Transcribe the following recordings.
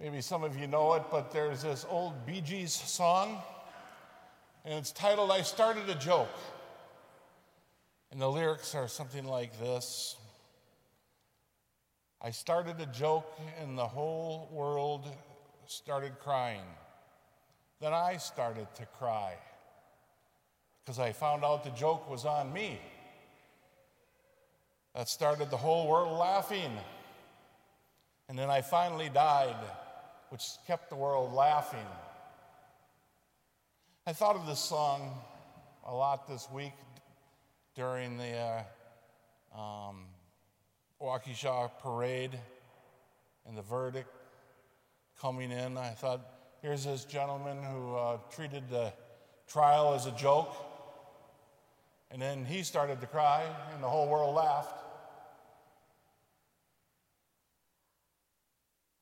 Maybe some of you know it, but there's this old Bee Gees song, and it's titled I Started a Joke. And the lyrics are something like this I started a joke, and the whole world started crying. Then I started to cry because I found out the joke was on me. That started the whole world laughing. And then I finally died, which kept the world laughing. I thought of this song a lot this week during the uh, um, Waukesha parade and the verdict coming in. I thought, here's this gentleman who uh, treated the trial as a joke, and then he started to cry, and the whole world laughed.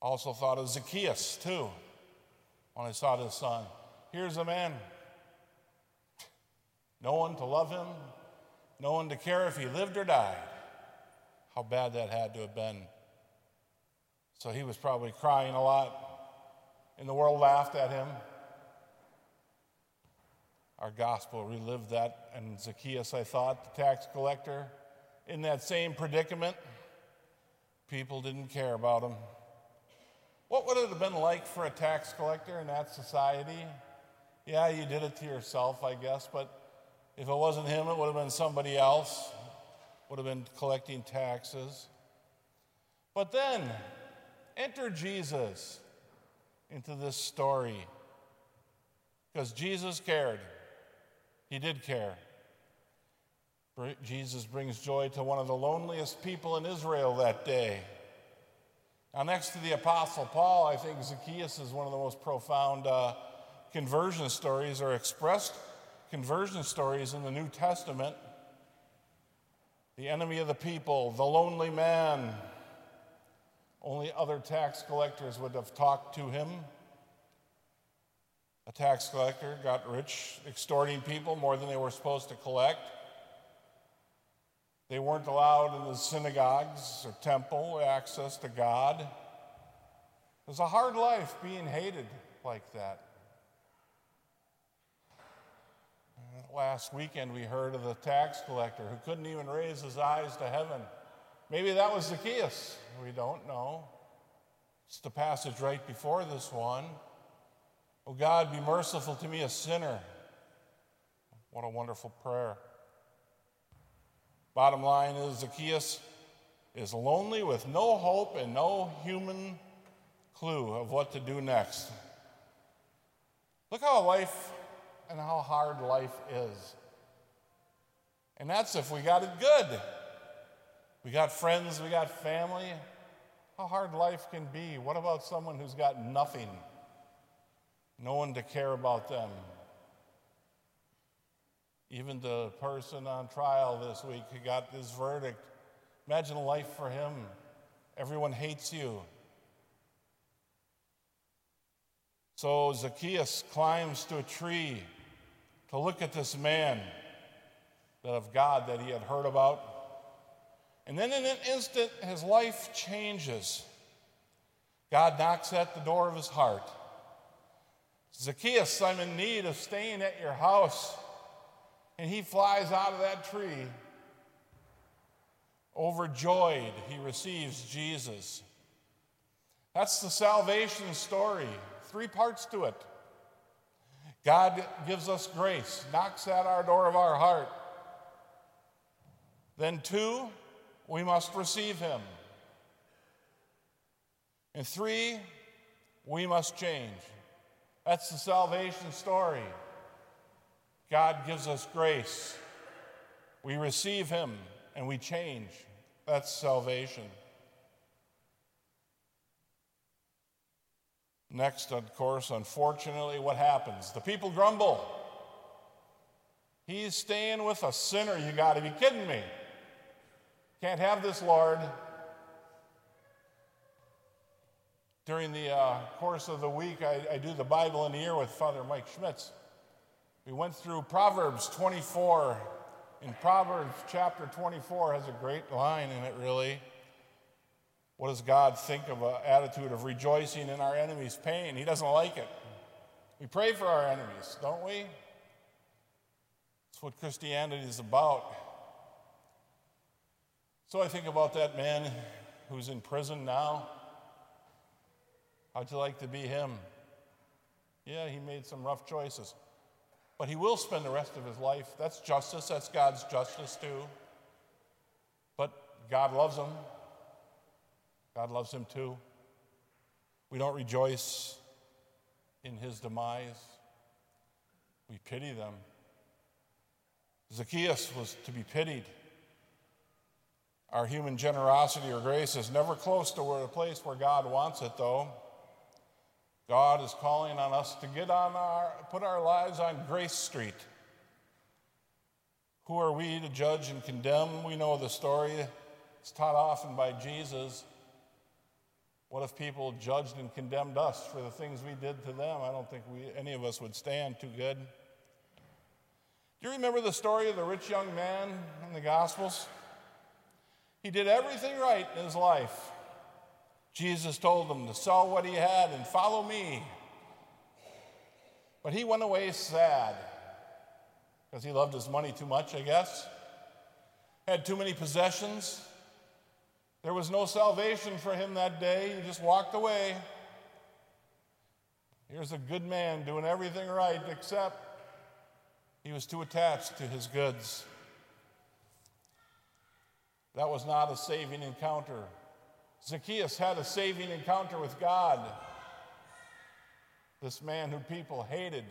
Also thought of Zacchaeus, too, when I saw this song. Here's a man, no one to love him, no one to care if he lived or died. How bad that had to have been. So he was probably crying a lot, and the world laughed at him. Our gospel relived that, and Zacchaeus, I thought, the tax collector, in that same predicament, people didn't care about him. What would it have been like for a tax collector in that society? Yeah, you did it to yourself, I guess, but if it wasn't him, it would have been somebody else, would have been collecting taxes. But then, enter Jesus into this story because Jesus cared. He did care. Jesus brings joy to one of the loneliest people in Israel that day. Now, next to the Apostle Paul, I think Zacchaeus is one of the most profound uh, conversion stories or expressed conversion stories in the New Testament. The enemy of the people, the lonely man. Only other tax collectors would have talked to him. A tax collector got rich extorting people more than they were supposed to collect. They weren't allowed in the synagogues or temple access to God. It was a hard life being hated like that. Last weekend, we heard of the tax collector who couldn't even raise his eyes to heaven. Maybe that was Zacchaeus. We don't know. It's the passage right before this one. Oh God, be merciful to me, a sinner. What a wonderful prayer. Bottom line is Zacchaeus is lonely with no hope and no human clue of what to do next. Look how life and how hard life is. And that's if we got it good. We got friends, we got family. How hard life can be. What about someone who's got nothing? no one to care about them. Even the person on trial this week who got this verdict, imagine life for him. Everyone hates you. So Zacchaeus climbs to a tree to look at this man that of God that he had heard about. And then in an instant, his life changes. God knocks at the door of his heart. Zacchaeus, I'm in need of staying at your house. And he flies out of that tree. Overjoyed, he receives Jesus. That's the salvation story. Three parts to it. God gives us grace, knocks at our door of our heart. Then, two, we must receive him. And three, we must change. That's the salvation story. God gives us grace. We receive Him and we change. That's salvation. Next, of course, unfortunately, what happens? The people grumble. He's staying with a sinner. You got to be kidding me. Can't have this, Lord. During the uh, course of the week, I, I do the Bible in the Year with Father Mike Schmitz. We went through Proverbs 24. In Proverbs chapter 24 has a great line in it, really. What does God think of an attitude of rejoicing in our enemy's pain? He doesn't like it. We pray for our enemies, don't we? That's what Christianity is about. So I think about that man who's in prison now. How'd you like to be him? Yeah, he made some rough choices. But he will spend the rest of his life. That's justice, that's God's justice too. But God loves him. God loves him too. We don't rejoice in his demise, we pity them. Zacchaeus was to be pitied. Our human generosity or grace is never close to where the place where God wants it, though. God is calling on us to get on our, put our lives on Grace Street. Who are we to judge and condemn? We know the story. It's taught often by Jesus. What if people judged and condemned us for the things we did to them? I don't think we, any of us would stand too good. Do you remember the story of the rich young man in the Gospels? He did everything right in his life. Jesus told him to sell what he had and follow me. But he went away sad because he loved his money too much, I guess. Had too many possessions. There was no salvation for him that day. He just walked away. Here's a good man doing everything right, except he was too attached to his goods. That was not a saving encounter. Zacchaeus had a saving encounter with God. This man who people hated.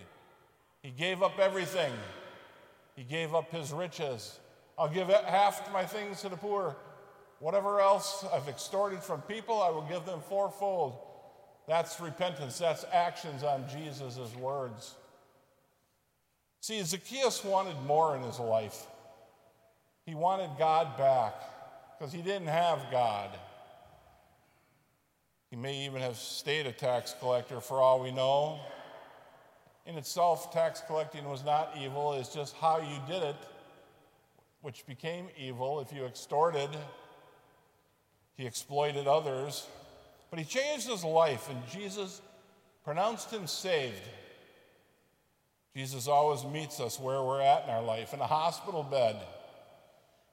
He gave up everything. He gave up his riches. I'll give half my things to the poor. Whatever else I've extorted from people, I will give them fourfold. That's repentance. That's actions on Jesus' words. See, Zacchaeus wanted more in his life. He wanted God back because he didn't have God. He may even have stayed a tax collector for all we know. In itself, tax collecting was not evil, it's just how you did it, which became evil if you extorted he exploited others, but he changed his life, and Jesus pronounced him saved. Jesus always meets us where we're at in our life in a hospital bed,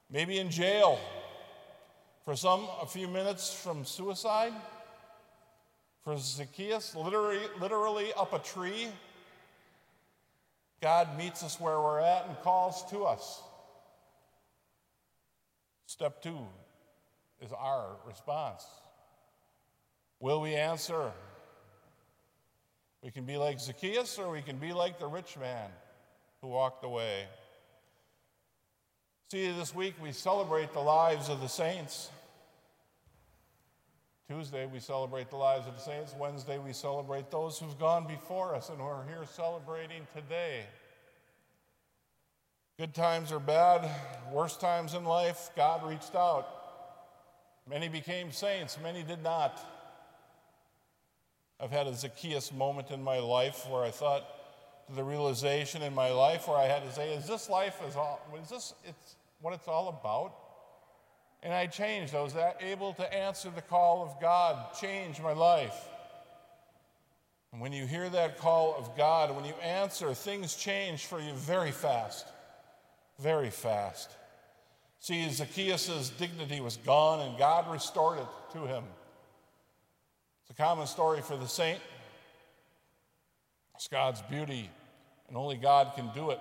maybe in jail, for some, a few minutes from suicide. For Zacchaeus, literally, literally up a tree, God meets us where we're at and calls to us. Step two is our response. Will we answer? We can be like Zacchaeus or we can be like the rich man who walked away. See, this week we celebrate the lives of the saints. Tuesday we celebrate the lives of the saints. Wednesday we celebrate those who've gone before us and who are here celebrating today. Good times or bad, worst times in life, God reached out. Many became saints, many did not. I've had a Zacchaeus moment in my life where I thought to the realization in my life where I had to say, is this life is all is this it's what it's all about? And I changed. I was able to answer the call of God, change my life. And when you hear that call of God, when you answer, things change for you very fast. Very fast. See, Zacchaeus' dignity was gone and God restored it to him. It's a common story for the saint. It's God's beauty, and only God can do it.